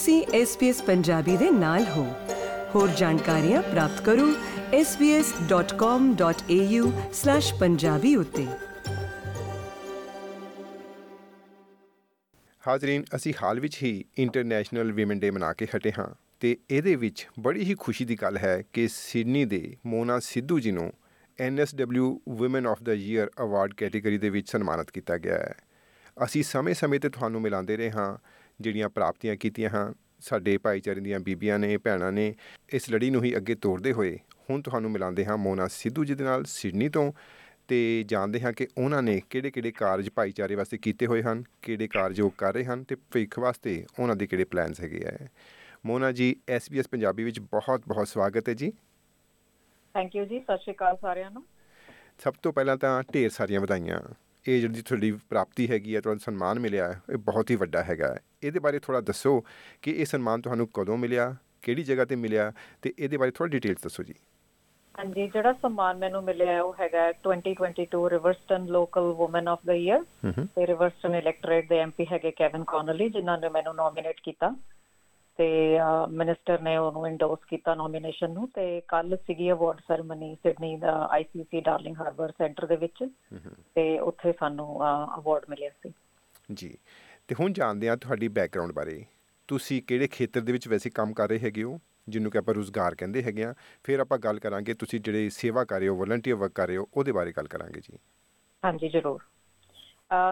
ਤੁਸੀਂ SBS ਪੰਜਾਬੀ ਦੇ ਨਾਲ ਹੋ। ਹੋਰ ਜਾਣਕਾਰੀਆਂ ਪ੍ਰਾਪਤ ਕਰੋ svs.com.au/punjabi ਉਤੇ। ਹਾਜ਼ਰੀਨ, ਅਸੀਂ ਹਾਲ ਵਿੱਚ ਹੀ ਇੰਟਰਨੈਸ਼ਨਲ ਔਮਨ ਡੇ ਮਨਾ ਕੇ ਹਟੇ ਹਾਂ ਤੇ ਇਹਦੇ ਵਿੱਚ ਬੜੀ ਹੀ ਖੁਸ਼ੀ ਦੀ ਗੱਲ ਹੈ ਕਿ ਸਿਡਨੀ ਦੇ ਮੋਨਾ ਸਿੱਧੂ ਜੀ ਨੂੰ NSW woman of the year award category ਦੇ ਵਿੱਚ ਸਨਮਾਨਿਤ ਕੀਤਾ ਗਿਆ ਹੈ। ਅਸੀਂ ਸਮੇਂ-ਸਮੇਂ ਤੇ ਤੁਹਾਨੂੰ ਮਿਲਾਉਂਦੇ ਰਹੇ ਹਾਂ ਜਿਹੜੀਆਂ ਪ੍ਰਾਪਤੀਆਂ ਕੀਤੀਆਂ ਹਨ ਸਾਡੇ ਭਾਈਚਾਰੇ ਦੀਆਂ ਬੀਬੀਆਂ ਨੇ ਭੈਣਾਂ ਨੇ ਇਸ ਲੜੀ ਨੂੰ ਹੀ ਅੱਗੇ ਤੋਰਦੇ ਹੋਏ ਹੁਣ ਤੁਹਾਨੂੰ ਮਿਲਾਉਂਦੇ ਹਾਂ ਮੋਨਾ ਸਿੱਧੂ ਜੀ ਦੇ ਨਾਲ ਸਿਡਨੀ ਤੋਂ ਤੇ ਜਾਣਦੇ ਹਾਂ ਕਿ ਉਹਨਾਂ ਨੇ ਕਿਹੜੇ-ਕਿਹੜੇ ਕਾਰਜ ਭਾਈਚਾਰੇ ਵਾਸਤੇ ਕੀਤੇ ਹੋਏ ਹਨ ਕਿਹੜੇ ਕਾਰਜ ਉਹ ਕਰ ਰਹੇ ਹਨ ਤੇ ਭਵਿੱਖ ਵਾਸਤੇ ਉਹਨਾਂ ਦੇ ਕਿਹੜੇ ਪਲਾਨਸ ਹੈਗੇ ਆ। ਮੋਨਾ ਜੀ SBS ਪੰਜਾਬੀ ਵਿੱਚ ਬਹੁਤ-ਬਹੁਤ ਸਵਾਗਤ ਹੈ ਜੀ। ਥੈਂਕ ਯੂ ਜੀ ਸਤਿ ਸ਼੍ਰੀ ਅਕਾਲ ਸਾਰਿਆਂ ਨੂੰ। ਸਭ ਤੋਂ ਪਹਿਲਾਂ ਤਾਂ ਢੇਰ ਸਾਰੀਆਂ ਵਧਾਈਆਂ। ਇਹ ਜਿਹੜੀ ਤੁਹਾਡੀ ਪ੍ਰਾਪਤੀ ਹੈਗੀ ਹੈ ਤੁਹਾਨੂੰ ਸਨਮਾਨ ਮਿਲਿਆ ਹੈ ਇਹ ਬਹੁਤ ਹੀ ਵੱਡਾ ਹੈਗਾ ਹੈ। ਇਹਦੇ ਬਾਰੇ ਥੋੜਾ ਦੱਸੋ ਕਿ ਇਹ ਸਨਮਾਨ ਤੁਹਾਨੂੰ ਕਦੋਂ ਮਿਲਿਆ ਕਿਹੜੀ ਜਗ੍ਹਾ ਤੇ ਮਿਲਿਆ ਤੇ ਇਹਦੇ ਬਾਰੇ ਥੋੜਾ ਡਿਟੇਲਸ ਦੱਸੋ ਜੀ। ਹਾਂਜੀ ਜਿਹੜਾ ਸਨਮਾਨ ਮੈਨੂੰ ਮਿਲਿਆ ਹੈ ਉਹ ਹੈਗਾ 2022 Riverstone local woman of the year ਤੇ ਰਿਵਰਸਟਨ ਇਲੈਕਟੋਰੇਟ ਦੇ ਐਮਪੀ ਹੈਗੇ ਕੈਵਨ ਕੌਨਲੀ ਜਿਨ੍ਹਾਂ ਨੇ ਮੈਨੂੰ ਨੋਮੀਨੇਟ ਕੀਤਾ। ਤੇ ਮਿਨਿਸਟਰ ਨੇ ਉਹਨੂੰ ਇੰਡੋਰਸ ਕੀਤਾ ਨੋਮੀਨੇਸ਼ਨ ਨੂੰ ਤੇ ਕੱਲ ਸੀਗੀ ਅਵਾਰਡ ਸੈਰੇਮਨੀ ਸਿਡਨੀ ਦਾ ਆਈਸੀਸੀ ਡਾਰਲਿੰਗ ਹਾਰਬਰ ਸੈਂਟਰ ਦੇ ਵਿੱਚ ਤੇ ਉੱਥੇ ਸਾਨੂੰ ਅਵਾਰਡ ਮਿਲਿਆ ਸੀ। ਜੀ। ਤੇ ਹੁਣ ਜਾਣਦੇ ਹਾਂ ਤੁਹਾਡੀ ਬੈਕਗ੍ਰਾਉਂਡ ਬਾਰੇ। ਤੁਸੀਂ ਕਿਹੜੇ ਖੇਤਰ ਦੇ ਵਿੱਚ ਵੈਸੇ ਕੰਮ ਕਰ ਰਹੇ ਹੈਗੇ ਹੋ ਜਿਹਨੂੰ ਕਿ ਆਪਾਂ ਰੋਜ਼ਗਾਰ ਕਹਿੰਦੇ ਹੈਗੇ ਆ ਫਿਰ ਆਪਾਂ ਗੱਲ ਕਰਾਂਗੇ ਤੁਸੀਂ ਜਿਹੜੇ ਸੇਵਾ ਕਰ ਰਹੇ ਹੋ ਵਲੰਟੀਅਰ ਵਰਕ ਕਰ ਰਹੇ ਹੋ ਉਹਦੇ ਬਾਰੇ ਗੱਲ ਕਰਾਂਗੇ ਜੀ। ਹਾਂਜੀ ਜ਼ਰੂਰ।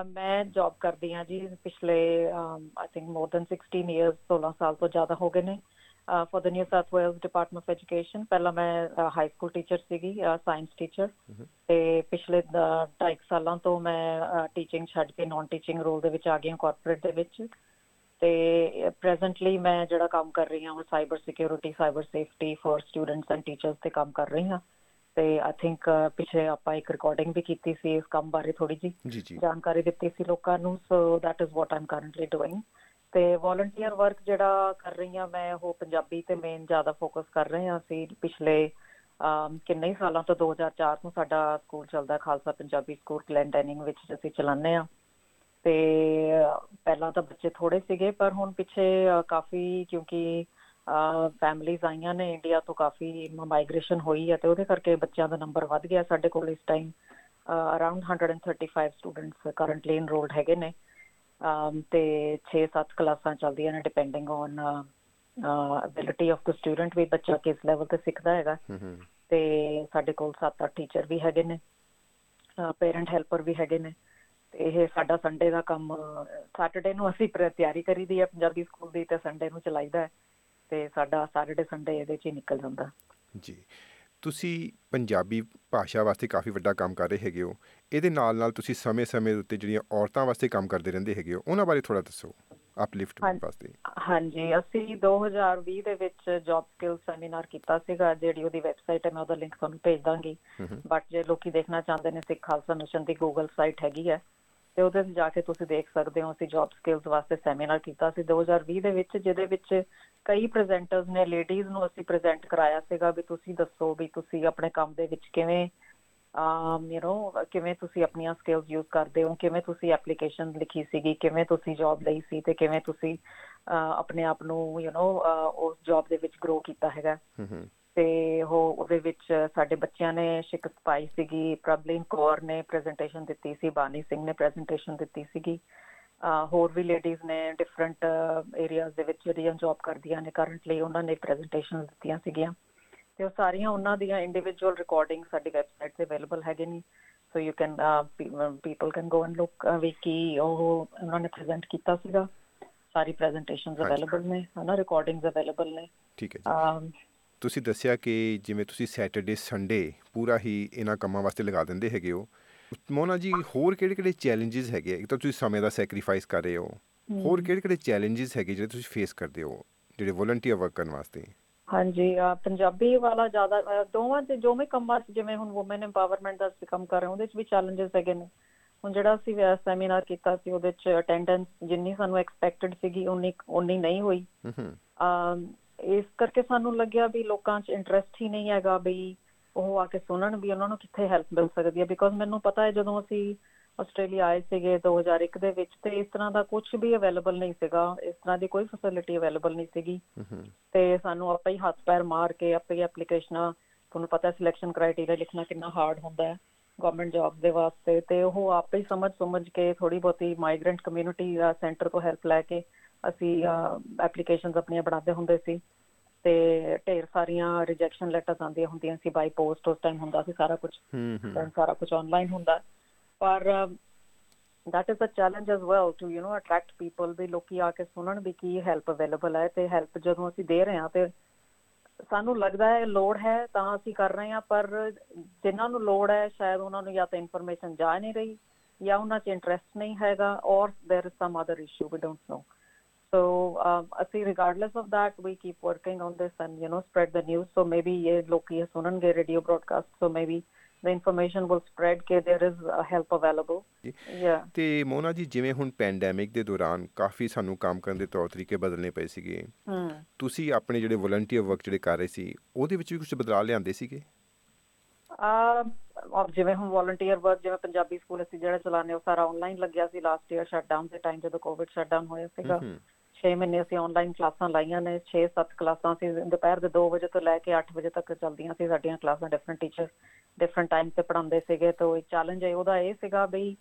ਮੈਂ ਜੌਬ ਕਰਦੀ ਹਾਂ ਜੀ ਪਿਛਲੇ ਆਈ ਥਿੰਕ ਮੋਰ ਦਨ 16 ਇਅਰਸ 16 ਸਾਲ ਤੋਂ ਜ਼ਿਆਦਾ ਹੋ ਗਏ ਨੇ। For the New South Wales department of education ਪਹਿਲਾਂ ਮੈਂ ਹਾਈ ਸਕੂਲ ਟੀਚਰ ਸੀਗੀ ਸਾਇੰਸ ਟੀਚਰ ਤੇ ਪਿਛਲੇ 2.5 ਸਾਲਾਂ ਤੋਂ ਮੈਂ ਟੀਚਿੰਗ ਛੱਡ ਕੇ ਨਾਨ ਟੀਚਿੰਗ ਰੋਲ ਦੇ ਵਿੱਚ ਆ ਗਈ ਹਾਂ ਕਾਰਪੋਰੇਟ ਦੇ ਵਿੱਚ। ਤੇ ਪ੍ਰੈਜ਼ੈਂਟਲੀ ਮੈਂ ਜਿਹੜਾ ਕੰਮ ਕਰ ਰਹੀ ਹਾਂ ਉਹ cyber security cyber safety for students and teachers ਤੇ ਕੰਮ ਕਰ ਰਹੀ ਹਾਂ। ਤੇ ਆਈ ਥਿੰਕ ਪਿਛੇ ਆਪਾਂ ਇੱਕ ਰਿਕਾਰਡਿੰਗ ਵੀ ਕੀਤੀ ਸੀ ਇਸ ਕੰਮ ਬਾਰੇ ਥੋੜੀ ਜੀ ਜਾਣਕਾਰੀ ਦਿੱਤੀ ਸੀ ਲੋਕਾਂ ਨੂੰ so that is what I'm currently doing ਤੇ ਵੋਲੰਟੀਅਰ ਵਰਕ ਜਿਹੜਾ ਕਰ ਰਹੀ ਹਾਂ ਮੈਂ ਉਹ ਪੰਜਾਬੀ ਤੇ ਮੇਨ ਜ਼ਿਆਦਾ ਫੋਕਸ ਕਰ ਰਹੇ ਹਾਂ ਅਸੀਂ ਪਿਛਲੇ ਕਿੰਨੇ ਸਾਲਾਂ ਤੋਂ 2004 ਤੋਂ ਸਾਡਾ ਸਕੂਲ ਚੱਲਦਾ ਖਾਲਸਾ ਪੰਜਾਬੀ ਸਕੂਲ ਕਲੈਂਡਨਿੰਗ ਵਿੱਚ ਅਸੀਂ ਚਲਾਉਂਦੇ ਆ ਤੇ ਪਹਿਲਾਂ ਤਾਂ ਬੱਚੇ ਥੋੜੇ ਸੀਗੇ ਪਰ ਹੁਣ ਪਿੱਛੇ ਕਾਫੀ ਕਿਉਂਕਿ ਫੈਮਲੀਆਂ ਆਈਆਂ ਨੇ ਇੰਡੀਆ ਤੋਂ ਕਾਫੀ ਮਾਈਗ੍ਰੇਸ਼ਨ ਹੋਈ ਹੈ ਤੇ ਉਹਦੇ ਕਰਕੇ ਬੱਚਿਆਂ ਦਾ ਨੰਬਰ ਵੱਧ ਗਿਆ ਸਾਡੇ ਕੋਲ ਇਸ time around 135 students currently enrolled ਹੈਗੇ ਨੇ। ਤੇ 6-7 ਕਲਾਸਾਂ ਚੱਲਦੀਆਂ ਨੇ depending on ability of the student ਵੀ ਬੱਚਾ ਕਿਸ ਲੈਵਲ ਤੇ ਸਿੱਖਦਾ ਹੈਗਾ। ਤੇ ਸਾਡੇ ਕੋਲ 7-8 ਟੀਚਰ ਵੀ ਹੈਗੇ ਨੇ ਪੇਰੈਂਟ ਹੈਲਪਰ ਵੀ ਹੈਗੇ ਨੇ। ਤੇ ਇਹ ਸਾਡਾ ਸੰਡੇ ਦਾ ਕੰਮ ਸੈਟਰਡੇ ਨੂੰ ਅਸੀਂ ਤਿਆਰੀ ਕਰੀਦੀ ਹੈ ਪੰਜਾਬੀ ਸਕੂਲ ਦੀ ਤੇ ਸੰਡੇ ਨੂੰ ਚਲਾਈਦਾ ਹੈ। ਤੇ ਸਾਡਾ ਸੈਟਰਡੇ ਸੰਡੇ ਇਹਦੇ 'ਚ ਹੀ ਨਿਕਲ ਜਾਂਦਾ। ਜੀ। ਤੁਸੀਂ ਪੰਜਾਬੀ ਭਾਸ਼ਾ ਵਾਸਤੇ ਕਾਫੀ ਵੱਡਾ ਕੰਮ ਕਰ ਰਹੇ ਹੈਗੇ ਹੋ। ਇਹਦੇ ਨਾਲ ਨਾਲ ਤੁਸੀਂ ਸਮੇਂ-ਸਮੇਂ ਦੇ ਉੱਤੇ ਜਿਹੜੀਆਂ ਔਰਤਾਂ ਵਾਸਤੇ ਕੰਮ ਕਰਦੇ ਰਹਿੰਦੇ ਹੈਗੇ ਹੋ ਉਹਨਾਂ ਬਾਰੇ ਥੋੜਾ ਦੱਸੋ ਅਪਲਿਫਟ ਵਾਸਤੇ। ਹਾਂਜੀ ਅਸੀਂ 2020 ਦੇ ਵਿੱਚ ਜੌਬ ਸਕਿੱਲ ਸੈਮੀਨਾਰ ਕੀਤਾ ਸੀਗਾ ਜਿਹੜੀ ਉਹਦੀ ਵੈਬਸਾਈਟ ਹੈ ਮੈਂ ਉਹਦਾ ਲਿੰਕ ਤੁਹਾਨੂੰ ਭੇਜ ਦਾਂਗੀ। ਬਟ ਜੇ ਲੋਕੀ ਦੇਖਣਾ ਚਾਹੁੰਦੇ ਨੇ ਸਿੱਖ ਖਾਲਸਾ ਮਿਸ਼ਨ ਦੀ ਗੂਗਲ ਸਾਈਟ ਹੈਗੀ ਹੈ। ਤੇ ਉਹਦੇ ਤੇ ਜਾ ਕੇ ਤੁਸੀਂ ਦੇਖ ਸਕਦੇ ਹੋ ਅਸੀਂ ਜੌਬ ਸਕਿੱਲਸ ਵਾਸਤੇ ਸੈਮੀਨਾਰ ਕੀਤਾ ਸੀ 2020 ਦੇ ਵਿੱਚ ਜਿਹਦੇ ਵਿੱਚ ਕਈ ਪ੍ਰੈਜ਼ੈਂਟਰਸ ਨੇ ਲੇਡੀਜ਼ ਨੂੰ ਅਸੀਂ ਪ੍ਰੈਜ਼ੈਂਟ ਕਰਾਇਆ ਸੀਗਾ ਵੀ ਤੁਸੀਂ ਦੱਸੋ ਵੀ ਤੁਸੀਂ ਆਪਣੇ ਕੰਮ ਦੇ ਵਿੱਚ ਕਿਵੇਂ ਅਮ ਯੂ نو ਕਿਵੇਂ ਤੁਸੀਂ ਆਪਣੀਆਂ ਸਕਿੱਲਸ ਯੂਜ਼ ਕਰਦੇ ਹੋ ਕਿਵੇਂ ਤੁਸੀਂ ਐਪਲੀਕੇਸ਼ਨ ਲਿਖੀ ਸੀਗੀ ਕਿਵੇਂ ਤੁਸੀਂ ਜੌਬ ਲਈ ਸੀ ਤੇ ਕਿਵੇਂ ਤੁਸੀਂ ਆਪਣੇ ਆਪ ਨੂੰ ਯੂ نو ਉਸ ਜੌਬ ਦੇ ਵਿੱਚ ਗਰੋ ਕੀਤਾ ਹੈਗਾ ਹੂੰ ਹੂੰ ਤੇ ਉਹ ਉਹਦੇ ਵਿੱਚ ਸਾਡੇ ਬੱਚਿਆਂ ਨੇ ਸ਼ਿਕਤ ਪਾਈ ਸੀਗੀ ਪ੍ਰਬਲਿਨ ਕੌਰ ਨੇ ਪ੍ਰੈਜੈਂਟੇਸ਼ਨ ਦਿੱਤੀ ਸੀ ਬਾਨੀ ਸਿੰਘ ਨੇ ਪ੍ਰੈਜੈਂਟੇਸ਼ਨ ਦਿੱਤੀ ਸੀਗੀ। ਹੋਰ ਵੀ ਲੇਡੀਜ਼ ਨੇ ਡਿਫਰੈਂਟ ਏਰੀਆਜ਼ ਦੇ ਵਿੱਚ ਜਿਹੜੀਆਂ ਜੌਬ ਕਰਦੀਆਂ ਨੇ ਕਰੰਟਲੀ ਉਹਨਾਂ ਨੇ ਪ੍ਰੈਜੈਂਟੇਸ਼ਨ ਦਿੱਤੀਆਂ ਸੀਗੀਆਂ। ਤੇ ਉਹ ਸਾਰੀਆਂ ਉਹਨਾਂ ਦੀਆਂ ਇੰਡੀਵਿਜੂਅਲ ਰਿਕਾਰਡਿੰਗ ਸਾਡੀ ਵੈਬਸਾਈਟ ਤੇ ਅਵੇਲੇਬਲ ਹੈਗੇ ਨੇ। So you can people can go and look ਵੀ ਕੀ ਉਹ ਉਹਨਾਂ ਨੇ ਪ੍ਰੈਜ਼ੈਂਟ ਕੀਤਾ ਸੀਗਾ। ਸਾਰੀ ਪ੍ਰੈਜੈਂਟੇਸ਼ਨਸ ਅਵੇਲੇਬਲ ਨੇ ਹਨਾ ਰਿਕਾਰਡਿੰਗਸ ਅਵੇਲੇਬਲ ਨੇ। ਠੀਕ ਹੈ ਜੀ। ਤੁਸੀਂ ਦੱਸਿਆ ਕਿ ਜਿਵੇਂ ਤੁਸੀਂ ਸੈਟਰਡੇ ਸੰਡੇ ਪੂਰਾ ਹੀ ਇਹਨਾਂ ਕੰਮਾਂ ਵਾਸਤੇ ਲਗਾ ਦਿੰਦੇ ਹੈਗੇ ਹੋ। ਮੋਨਾ ਜੀ ਹੋਰ ਕਿਹੜੇ ਕਿਹੜੇ ਚੈਲੰਜਸ ਹੈਗੇ ਇੱਕ ਤਾਂ ਤੁਸੀਂ ਸਮੇਂ ਦਾ ਸੈਕਰੀਫਾਈਸ ਕਰ ਰਹੇ ਹੋ। ਹੋਰ ਕਿਹੜੇ ਕਿਹੜੇ ਚੈਲੰਜਸ ਹੈਗੇ ਜਿਹੜੇ ਤੁਸੀਂ ਫੇਸ ਕਰਦੇ ਹੋ ਜਿਹੜੇ ਵੋਲੰਟੀਅਰ ਵਰਕ ਕਰਨ ਵਾਸਤੇ? ਹਾਂਜੀ ਪੰਜਾਬੀ ਵਾਲਾ ਜ਼ਿਆਦਾ ਦੋਵਾਂ ਚ ਜੋ ਮੈਂ ਕੰਮਾਂ ਜਿਵੇਂ ਹੁਣ ਔਮਨ ਐਮਪਾਵਰਮੈਂਟ ਦਾ ਕੰਮ ਕਰ ਰਹੇ ਉਹਦੇ ਚ ਵੀ ਚੈਲੰਜਸ ਹੈਗੇ ਨੇ। ਹੁਣ ਜਿਹੜਾ ਅਸੀਂ ਸੈਮੀਨਾਰ ਕੀਤਾ ਸੀ ਉਹਦੇ ਚ ਅਟੈਂਡੈਂਸ ਜਿੰਨੀ ਸਾਨੂੰ ਐਕਸਪੈਕਟਡ ਸੀਗੀ ਉਨੀ ਉਨੀ ਨਹੀਂ ਹੋਈ। ਹੂੰ ਇਸ ਕਰਕੇ ਸਾਨੂੰ ਲੱਗਿਆ ਵੀ ਲੋਕਾਂ 'ਚ ਇੰਟਰਸਟ ਹੀ ਨਹੀਂ ਹੈਗਾ ਵੀ ਉਹ ਆ ਕੇ ਸੁਣਨ ਵੀ ਉਹਨਾਂ ਨੂੰ ਕਿੱਥੇ ਹੈਲਪ ਮਿਲ ਸਕਦੀ ਹੈ। ਬਿਕੋਜ਼ ਮੈਨੂੰ ਪਤਾ ਹੈ ਜਦੋਂ ਅਸੀਂ ਆਸਟ੍ਰੇਲੀਆ ਆਏ ਸੀਗੇ 2001 ਦੇ ਵਿੱਚ ਤੇ ਇਸ ਤਰ੍ਹਾਂ ਦਾ ਕੁਝ ਵੀ ਅਵੇਲੇਬਲ ਨਹੀਂ ਸੀਗਾ। ਇਸ ਤਰ੍ਹਾਂ ਦੀ ਕੋਈ ਫੈਸਿਲਿਟੀ ਅਵੇਲੇਬਲ ਨਹੀਂ ਸੀਗੀ। ਤੇ ਸਾਨੂੰ ਆਪੇ ਹੀ ਹੱਥ ਪੈਰ ਮਾਰ ਕੇ ਆਪੇ ਹੀ ਐਪਲੀਕੇਸ਼ਨਾਂ ਤੁਹਾਨੂੰ ਪਤਾ ਸਿਲੈਕਸ਼ਨ ਕ੍ਰਾਈਟੇਰੀਆ ਲਿਖਣਾ ਕਿੰਨਾ ਹਾਰਡ ਹੁੰਦਾ ਹੈ ਗਵਰਨਮੈਂਟ ਜੌਬ ਦੇ ਵਾਸਤੇ। ਤੇ ਉਹ ਆਪੇ ਹੀ ਸਮਝ ਸਮਝ ਕੇ ਥੋੜੀ ਬਹੁਤੀ ਮਾਈਗ੍ਰੈਂਟ ਕਮਿਊਨਿਟੀ ਸੈਂਟਰ ਤੋਂ ਹੈਲਪ ਲੈ ਕੇ ਅਸੀਂ ਐਪਲੀਕੇਸ਼ਨਸ ਆਪਣੀਆਂ ਬਣਾਉਂਦੇ ਹੁੰਦੇ ਸੀ ਤੇ ਢੇਰ ਸਾਰੀਆਂ ਰਿਜੈਕਸ਼ਨ ਲੈਟਰਸ ਆਉਂਦੀਆਂ ਹੁੰਦੀਆਂ ਸੀ ਬਾਈ ਪੋਸਟ ਉਸ ਟਾਈਮ ਹੁੰਦਾ ਸੀ ਸਾਰਾ ਕੁਝ ਹੂੰ ਹੂੰ ਹੁਣ ਸਾਰਾ ਕੁਝ ਆਨਲਾਈਨ ਹੁੰਦਾ ਪਰ that is a challenge as well to you know attract people ਵੀ ਲੋਕੀ ਆ ਕੇ ਸੁਣਨ ਵੀ ਕੀ ਹੈਲਪ ਅਵੇਲੇਬਲ ਹੈ ਤੇ ਹੈਲਪ ਜਦੋਂ ਅਸੀਂ ਦੇ ਰਹੇ ਹਾਂ ਤੇ ਸਾਨੂੰ ਲੱਗਦਾ ਹੈ ਲੋੜ ਹੈ ਤਾਂ ਅਸੀਂ ਕਰ ਰਹੇ ਹਾਂ ਪਰ ਜਿਨ੍ਹਾਂ ਨੂੰ ਲੋੜ ਹੈ ਸ਼ਾਇਦ ਉਹਨਾਂ ਨੂੰ ਜਾਂ ਤਾਂ ਇਨਫੋਰਮੇਸ਼ਨ ਜਾ ਨਹੀਂ ਰਹੀ ਜਾਂ ਉਹਨਾਂ 'ਚ ਇੰਟਰਸਟ ਨਹੀਂ ਹੈਗਾ ਔਰ there is some other issue we don't know so um, ਅਸੀਂ regardless of that we keep working on this and you know spread the news. So maybe ਇਹ ਲੋਕੀ ਇਹ ਸੁਣਨਗੇ radio broadcast. So maybe the information will spread ਕਿ there is uh, help available. Yeah. ਤੇ ਮੋਨਾ ਜੀ ਜਿਵੇਂ ਹੁਣ pandemic ਦੇ ਦੌਰਾਨ ਕਾਫੀ ਸਾਨੂੰ ਕੰਮ ਕਰਨ ਦੇ ਤੌਰ ਤਰੀਕੇ ਬਦਲਨੇ ਪਏ ਸੀਗੇ। ਹਮ ਤੁਸੀਂ ਆਪਣੇ ਜਿਹੜੇ ਵਲੰਟੀਅਰ ਵਰਕ ਜਿਹੜੇ ਕਰ ਰਹੇ ਸੀ ਉਹਦੇ ਵਿੱਚ ਵੀ ਕੁਝ ਬਦਲਾਅ ਲਿਆਂਦੇ ਸੀਗੇ? ਆ ਜਿਵੇਂ ਹੁਣ ਵੋਲੰਟੀਅਰ ਵਰਕ ਜਿਵੇਂ ਪੰਜਾਬੀ ਸਕੂਲ ਅਸੀਂ ਜਿਹੜਾ ਚਲਾਉਂਦੇ ਉਹ ਸਾਰਾ ਆਨਲਾਈਨ ਲੱਗਿਆ ਸੀ ਲਾਸਟ ਈਅਰ ਸ਼ਟਡਾਊਨ ਦੇ ਟਾਈਮ ਜਦੋਂ ਕੋਵਿਡ ਸ਼ਟਡਾਊਨ ਹੋਇਆ ਸੀਗਾ। ਹੂੰ। 6 ਮਹੀਨੇ ਅਸੀਂ ਆਨਲਾਈਨ ਕਲਾਸਾਂ ਲਾਈਆਂ ਨੇ 6-7 ਕਲਾਸਾਂ ਸੀ ਦੁਪਹਿਰ ਦੇ 2 ਵਜੇ ਤੋਂ ਲੈ ਕੇ 8 ਵਜੇ ਤੱਕ ਚੱਲਦੀਆਂ ਸੀ ਸਾਡੀਆਂ ਕਲਾਸਾਂ ਡਿਫਰੈਂਟ ਟੀਚਰ ਡਿਫਰੈਂਟ ਟਾਈਮ ਤੇ ਪੜਾਉਂਦੇ ਸੀਗੇ ਤਾਂ ਇੱਕ ਚੈਲੰਜ ਹੈ ਉਹਦਾ ਇਹ ਸੀਗਾ ਬਈ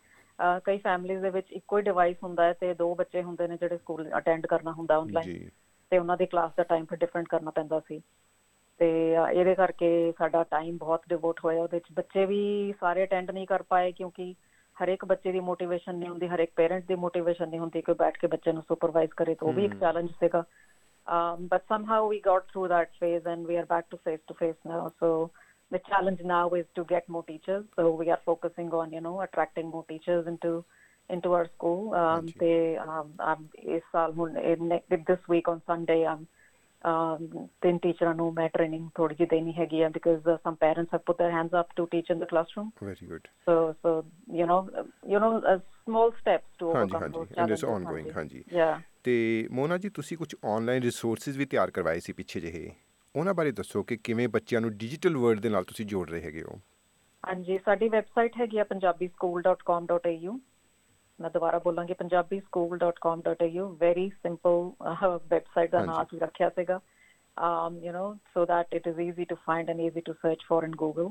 ਕਈ ਫੈਮਿਲੀਜ਼ ਦੇ ਵਿੱਚ ਇੱਕੋ ਹੀ ਡਿਵਾਈਸ ਹੁੰਦਾ ਹੈ ਤੇ ਦੋ ਬੱਚੇ ਹੁੰਦੇ ਨੇ ਜਿਹੜੇ ਸਕੂਲ ਅਟੈਂਡ ਕਰਨਾ ਹੁੰਦਾ ਆਨਲਾਈਨ ਤੇ ਉਹਨਾਂ ਦੀ ਕਲਾਸ ਦਾ ਟਾਈਮ ਫਿਰ ਡਿਫਰੈਂਟ ਕਰਨਾ ਪੈਂਦਾ ਸੀ। ਤੇ ਇਹਦੇ ਕਰਕੇ ਸਾਡਾ ਟਾਈਮ ਬਹੁਤ ਡਿਵੋਟ ਹੋਇਆ ਉਹਦੇ ਵਿੱਚ ਬੱਚੇ ਵੀ ਸਾਰੇ ਅਟੈਂਡ ਨਹੀਂ ਕਰ ਪਾਏ ਕਿਉਂਕਿ ਹਰੇਕ ਬੱਚੇ ਦੀ ਮੋਟੀਵੇਸ਼ਨ ਨਹੀਂ ਹੁੰਦੀ ਹਰੇਕ ਪੇਰੈਂਟ ਦੀ ਮੋਟੀਵੇਸ਼ਨ ਨਹੀਂ ਹੁੰਦੀ ਕਿ ਬੈਠ ਕੇ ਬੱਚੇ ਨੂੰ ਸੁਪਰਵਾਈਜ਼ ਕਰੇ ਤਾਂ ਉਹ ਵੀ ਇੱਕ। ਚੈਲੰਜ ਸੀਗਾ but somehow we got through that phase and we are back to face to face now so the challenge now is to get more teachers so we are focusing on you know attracting more teachers into into our school um, ਹਾਂਜੀ। ਤੇ um, um, ਇਸ ਸਾਲ ਹੁਣ this week on Sunday um, um, ਤਿੰਨ ਟੀਚਰਾਂ ਨੂੰ ਮੈਂ training ਥੋੜੀ ਜਿਹੀ ਦੇਣੀ ਹੈਗੀ ਆ because uh, some parents have put their hands up to teach in the classroom very good so so you know uh, you know uh, small steps to ਹਾਂਜੀ, ਹਾਂਜੀ, it's challenges ongoing, ਹਾਂਜੀ। ਤੇ ਮੋਨਾ ਜੀ ਤੁਸੀਂ ਕੁਝ ਆਨਲਾਈਨ ਰਿਸੋਰਸਸ ਵੀ ਤਿਆਰ ਕਰਵਾਏ ਸੀ ਪਿੱਛੇ ਜਿਹੇ ਉਹਨਾਂ ਬਾਰੇ ਦੱਸੋ ਕਿ ਕਿਵੇਂ ਬੱਚਿਆਂ ਨੂੰ ਡਿਜੀਟਲ ਵਰਲਡ ਦੇ ਨਾਲ ਤੁਸੀਂ ਜੋੜ ਰਹੇ ਹੈਗੇ ਹੋ ਹਾਂਜੀ ਸਾਡੀ ਵੈਬਸਾਈਟ ਹੈਗੀ ਆ punjabischool.com.au ਮੈਂ ਦੁਬਾਰਾ ਬੋਲਾਂਗੀ punjabischool.com.au ਵੈਰੀ ਸਿੰਪਲ ਵੈਬਸਾਈਟ ਦਾ ਨਾਮ। ਅਸੀਂ ਰੱਖਿਆ ਸੀਗਾ um you know so that it is easy to find and easy to search for in google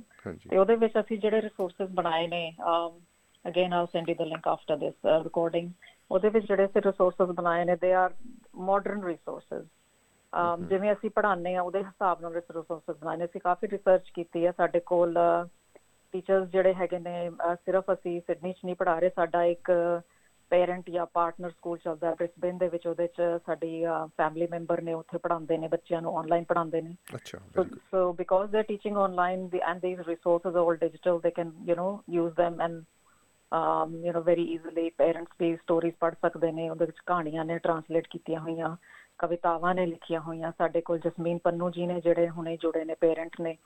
ਤੇ ਉਹਦੇ ਵਿੱਚ ਅਸੀਂ ਜਿਹੜੇ ਰਿਸੋਰਸਸ ਬਣਾਏ ਨੇ um again i'll send you the link after this uh, recording ਉਹਦੇ ਵਿੱਚ ਜਿਹੜੇ ਅਸੀਂ ਰਿਸੋਰਸਸ ਬਣਾਏ ਨੇ they are modern resources um ਜਿਵੇਂ ਅਸੀਂ ਪੜ੍ਹਾਉਂਦੇ ਆ ਉਹਦੇ ਹਿਸਾਬ ਨਾਲ ਰਿਸੋਰਸਸ ਬਣਾਏ ਨੇ ਅਸੀਂ ਕਾਫੀ ਰਿਸਰਚ ਕੀਤੀ ਹੈ ਸਾਡੇ ਕੋਲ ਟੀਚਰਸ ਜਿਹੜੇ ਹੈਗੇ ਨੇ ਸਿਰਫ ਅਸੀਂ ਸਿਡਨੀ 'ਚ ਨਹੀਂ ਪੜ੍ਹਾ ਰਹੇ ਸਾਡਾ ਇੱਕ ਪੇਰੈਂਟ ਜਾਂ ਪਾਰਟਨਰ ਸਕੂਲ ਚੱਲਦਾ ਹੈ ਬ੍ਰਿਸਬੇਨ ਦੇ ਵਿੱਚ ਉਹਦੇ 'ਚ ਸਾਡੀ ਫੈਮਿਲੀ ਮੈਂਬਰ ਨੇ ਉੱਥੇ ਪੜ੍ਹਾਉਂਦੇ ਨੇ ਬੱਚਿਆਂ ਨੂੰ ਆਨਲਾਈਨ ਪੜ੍ਹਾਉਂਦੇ ਨੇ ਅੱਛਾ very because they're teaching online the, and these resources are all digital, they can, you know, use them um, you know, very easily parents ਵੀ stories ਪੜ੍ਹ ਸਕਦੇ ਨੇ ਉਹਦੇ ਵਿੱਚ ਕਹਾਣੀਆਂ ਨੇ translate ਕੀਤੀਆਂ ਹੋਈਆਂ ਕਵਿਤਾਵਾਂ ਨੇ ਲਿਖੀਆਂ ਹੋਈਆਂ ਸਾਡੇ ਕੋਲ ਜਸਮੀਨ ਪੰਨੂ ਜੀ ਨੇ ਜਿਹੜੇ ਹੁਣੇ ਜੁੜੇ ਨੇ ਪੇਰੈਂਟ ਨੇ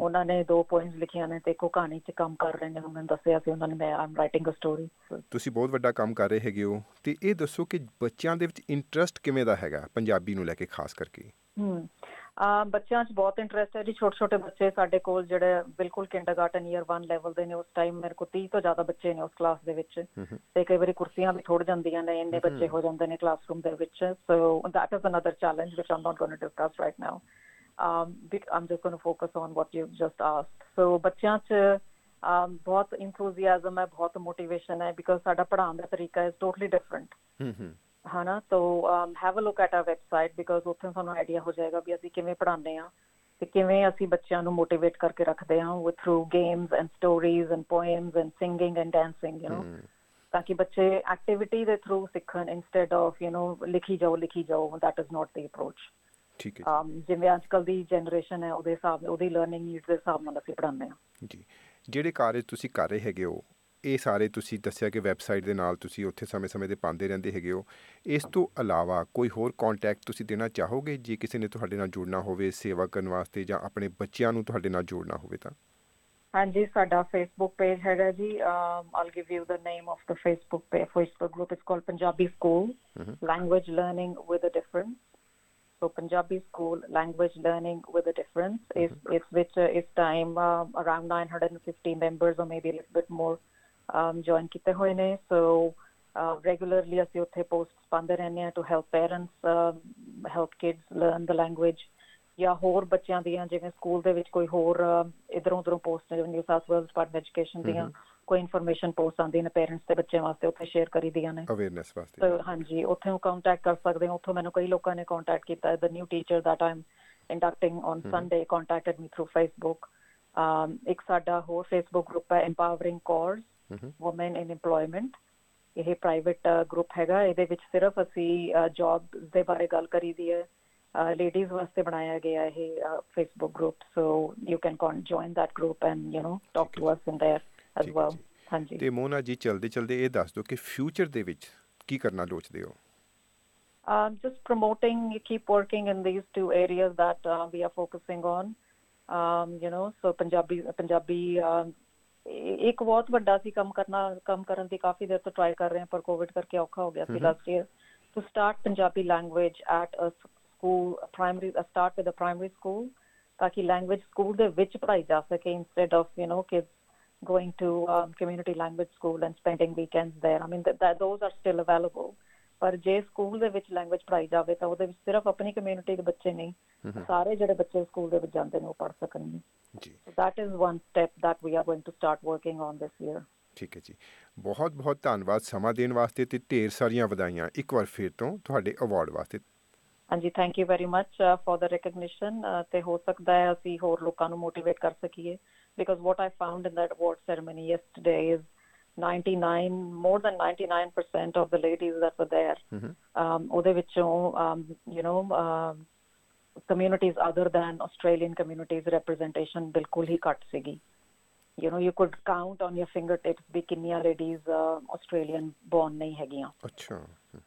ਉਹਨਾਂ ਨੇ ਦੋ ਪੋਇਮਸ ਲਿਖੀਆਂ ਨੇ ਤੇ ਇੱਕੋ ਕਹਾਣੀ 'ਚ ਕੰਮ ਕਰ ਰਹੇ ਨੇ ਉਹਨਾਂ ਨੇ ਦੱਸਿਆ ਸੀ ਉਹਨਾਂ ਨੇ ਮੈਂ ਆਮ ਰਾਈਟਿੰਗ ਅ ਸਟੋਰੀ ਤੁਸੀਂ ਬਹੁਤ ਵੱਡਾ ਕੰਮ ਕਰ ਰਹੇ ਹੈਗੇ ਹੋ ਤੇ ਇਹ ਦੱਸੋ ਕਿ ਬੱਚਿਆਂ ਦੇ ਵਿੱਚ ਇੰਟਰਸਟ ਕਿਵੇਂ ਦਾ ਹੈਗਾ ਪੰਜਾਬੀ ਨੂੰ ਲੈ ਕੇ ਖਾਸ ਕਰਕੇ? ਆ ਬੱਚਿਆਂ 'ਚ ਬਹੁਤ ਇੰਟਰਸਟ ਹੈ ਜੀ ਛੋਟੇ ਛੋਟੇ ਬੱਚੇ ਸਾਡੇ ਕੋਲ ਜਿਹੜੇ ਬਿਲਕੁਲ ਕਿੰਡਰਗਾਰਟਨ ਈਅਰ 1 ਲੈਵਲ ਦੇ ਨੇ ਉਸ ਟਾਈਮ ਮੇਰੇ ਕੋਲ 30 ਤੋਂ ਜ਼ਿਆਦਾ ਬੱਚੇ ਨੇ ਉਸ ਕਲਾਸ ਦੇ ਵਿੱਚ ਤੇ ਕਈ ਵਾਰੀ ਕੁਰਸੀਆਂ ਵੀ ਥੋੜ ਜਾਂਦੀਆਂ ਨੇ ਇੰਨੇ ਬੱਚੇ ਹੋ ਜਾਂਦੇ ਨੇ ਕਲਾਸਰੂਮ ਦੇ ਵਿੱਚ ਸੋ that is another challenge which I'm not going to discuss right now um I'm just going to focus on what you just asked so ਬੱਚਿਆਂ 'ਚ um, ਬਹੁਤ enthusiasm ਹੈ ਬਹੁਤ motivation ਹੈ because ਸਾਡਾ ਪੜ੍ਹਾਉਣ ਦਾ ਤਰੀਕਾ is totally different hmm hmm ਹਨਾ ਤੋ have a look at our website because ਉੱਥੇ ਤੁਹਾਨੂੰ ਆਈਡੀਆ ਹੋ ਜਾਏਗਾ ਵੀ ਅਸੀਂ ਕਿਵੇਂ ਪੜ੍ਹਾਉਂਦੇ ਆ ਤੇ ਕਿਵੇਂ ਅਸੀਂ ਬੱਚਿਆਂ ਨੂੰ ਮੋਟੀਵੇਟ ਕਰਕੇ ਰੱਖਦੇ ਹਾਂ with through games and stories and poems and singing and dancing you know hmm, ਤਾਂ ਕਿ ਬੱਚੇ ਐਕਟੀਵਿਟੀ ਦੇ ਥਰੂ ਸਿੱਖਣ ਇਨਸਟੈਡ ਆਫ ਯੂ نو ਲਿਖੀ ਜਾਓ ਲਿਖੀ ਜਾਓ that is not the approach ਠੀਕ ਹੈ ਜਿਵੇਂ ਅੱਜਕੱਲ ਦੀ ਜਨਰੇਸ਼ਨ ਹੈ ਉਹਦੇ ਹਿਸਾਬ ਨਾਲ ਉਹਦੀ ਲਰਨਿੰਗ ਨੀਡਸ ਦੇ ਹਿਸਾਬ ਨਾਲ ਅਸੀਂ ਪੜ੍ਹਾਉਂਦੇ ਹਾਂ ਜੀ ਜੀ ਜਿਹੜੇ ਕਾਰਜ ਤੁਸੀਂ ਕਰ ਰਹੇ ਹੈਗੇ ਹੋ ਇਹ ਸਾਰੇ ਤੁਸੀਂ ਦੱਸਿਆ ਕਿ ਵੈਬਸਾਈਟ ਦੇ ਨਾਲ ਤੁਸੀਂ ਉੱਥੇ ਸਮੇਂ-ਸਮੇਂ ਤੇ ਪਾਉਂਦੇ ਰਹਿੰਦੇ ਹੈਗੇ ਹੋ। ਇਸ ਤੋਂ ਇਲਾਵਾ ਕੋਈ ਹੋਰ ਕੰਟੈਕਟ ਤੁਸੀਂ ਦੇਣਾ ਚਾਹੋਗੇ? ਜੇ ਕਿਸੇ ਨੇ ਤੁਹਾਡੇ ਨਾਲ ਜੁੜਨਾ ਹੋਵੇ ਸੇਵਾ ਕਰਨ ਵਾਸਤੇ ਜਾਂ ਆਪਣੇ ਬੱਚਿਆਂ ਨੂੰ ਤੁਹਾਡੇ ਨਾਲ ਜੋੜਨਾ ਹੋਵੇ ਤਾਂ। ਹਾਂਜੀ ਸਾਡਾ ਫੇਸਬੁੱਕ ਪੇਜ ਹੈਗਾ ਜੀ। I'll give you the name of the Facebook page Facebook group it's called Punjabi school with a difference. So Punjabi school language learning with a difference. Is is which uh, is time uh, around 950 members or maybe a little bit more join ਕੀਤੇ ਹੋਏ ਨੇ ਸੋ regularly ਅਸੀਂ ਉੱਥੇ posts ਪਾਉਂਦੇ ਰਹਿੰਦੇ ਹਾਂ to help parents help kids learn the language ਜਾਂ ਹੋਰ ਬੱਚਿਆਂ ਦੀਆਂ ਜਿਵੇਂ ਸਕੂਲ ਦੇ ਵਿੱਚ ਕੋਈ ਹੋਰ ਇਧਰੋਂ ਉਧਰੋਂ ਪੋਸਟ ਜਿਵੇਂ New South Wales department education ਦੀਆਂ। ਕੋਈ ਇਨਫੋਰਮੇਸ਼ਨ ਪੋਸਟ ਆਉਂਦੀਆਂ ਨੇ ਪੇਰੈਂਟਸ ਤੇ ਬੱਚਿਆਂ ਵਾਸਤੇ ਉੱਥੇ ਸ਼ੇਅਰ ਕਰੀਦੀਆਂ ਨੇ ਅਵੇਅਰਨੈਸ ਵਾਸਤੇ ਤੇ ਹਾਂਜੀ ਉੱਥੇ ਕੰਟੈਕਟ ਕਰ ਸਕਦੇ ਹੋ ਉੱਥੋਂ ਮੈਨੂੰ ਕਈ ਲੋਕਾਂ ਨੇ ਕੰਟੈਕਟ ਕੀਤਾ the new teacher that I'm inducting on Mhm. Sunday contacted me through Facebook um ਇੱਕ ਸਾਡਾ ਹੋਰ Facebook ਗਰੁੱਪ ਹੈ empowering cause women in employment ਇਹ ਪ੍ਰਾਈਵੇਟ ਗਰੁੱਪ ਹੈਗਾ ਇਹਦੇ ਵਿੱਚ ਸਿਰਫ ਅਸੀਂ ਜੌਬ ਦੇ ਬਾਰੇ ਗੱਲ ਕਰੀਦੀ ਹੈ ਲੇਡੀਜ਼ ਵਾਸਤੇ ਬਣਾਇਆ ਗਿਆ ਇਹ Facebook group so you can join that group and you know talk ਠੀਕ to us in there as ਠੀਕ ਹੈ well ਜੀ। ਹਾਂਜੀ ਤੇ ਮੋਨਾ ਜੀ ਚਲਦੇ ਚਲਦੇ ਇਹ ਦੱਸ ਦਿਓ ਕਿ ਫਿਊਚਰ ਦੇ ਵਿੱਚ ਕੀ ਕਰਨਾ ਲੋਚਦੇ ਹੋ Um, just promoting, you keep working in these two areas that uh, we are focusing on. Um, you know, so Punjabi, Punjabi, um, ਇ- ਇੱਕ ਬਹੁਤ ਵੱਡਾ ਸੀ ਕੰਮ ਕਰਨਾ ਕੰਮ ਕਰਨ ਦੀ ਕਾਫੀ ਦੇਰ ਤੋਂ ਟਰਾਈ ਕਰ ਰਹੇ ਹਾਂ ਪਰ ਕੋਵਿਡ ਕਰਕੇ ਔਖਾ ਹੋ ਗਿਆ ਸੀ. Last year to start Punjabi language at a school primary start with a primary school ਤਾਂ ਕਿ ਲੈਂਗੁਏਜ ਸਕੂਲ ਦੇ ਵਿੱਚ ਪੜਾਈ ਜਾ ਸਕੇ instead of you know kids going to um, community language school and spending weekends there. I mean that, that those are still available. ਪਰ ਜੇ school ਦੇ ਵਿੱਚ ਲੈਂਗੁਏਜ ਪੜਾਈ ਜਾਵੇ ਤਾਂ ਉਹਦੇ ਵਿੱਚ ਸਿਰਫ ਆਪਣੀ ਕਮਿਊਨਿਟੀ ਦੇ ਬੱਚੇ ਨਹੀਂ ਸਾਰੇ ਜਿਹੜੇ ਬੱਚੇ ਸਕੂਲ ਦੇ ਵਿੱਚ ਜਾਂਦੇ ਨੇ ਉਹ ਪੜ ਸਕਣਗੇ। That is one step that we are going to start working on this year ਠੀਕ ਹੈ ਜੀ ਬਹੁਤ ਬਹੁਤ ਧੰਨਵਾਦ ਸਮਾਂ ਦੇਣ ਵਾਸਤੇ ਤੇ ਢੇਰ ਸਾਰੀਆਂ ਵਧਾਈਆਂ ਇੱਕ ਵਾਰ ਫਿਰ ਤੋਂ ਤੁਹਾਡੇ ਅਵਾਰਡ ਵਾਸਤੇ ਹਾਂਜੀ thank you very much for the recognition ਤੇ ਹੋ ਸਕਦਾ ਹੈ ਅਸੀਂ ਹੋਰ ਲੋਕਾਂ ਨੂੰ ਮੋਟੀਵੇਟ ਕਰ ਸਕੀਏ because what I found in that award ceremony yesterday is 99 more than 99% of the ladies that were there hmm um, ਉਹਦੇ ਵਿੱਚੋਂ um, you know um, communities other than Australian communities representation ਬਿਲਕੁਲ ਹੀ ਘੱਟ ਸੀਗੀ you know you could count on your fingertips ਵੀ ਕਿੰਨੀਆਂ ladies uh, Australian born ਨਹੀਂ ਹੈਗੀਆਂ ਅੱਛਾ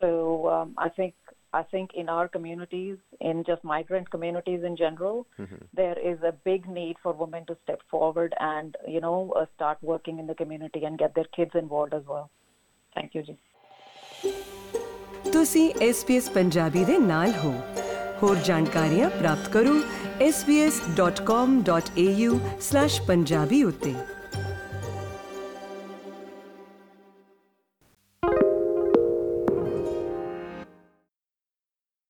so um, I think I think in our communities, in just migrant communities in general, hmm there is a big need for women to step forward and you know uh, start working in the community and get their kids involved as well. Thank you, ji. ਤੁਸੀਂ SBS Punjabi ਦੇ ਨਾਲ ਹੋ ਹੋਰ ਜਾਣਕਾਰੀਆਂ ਪ੍ਰਾਪਤ ਕਰੋ svs.com.au/punjabi ਉੱਤੇ।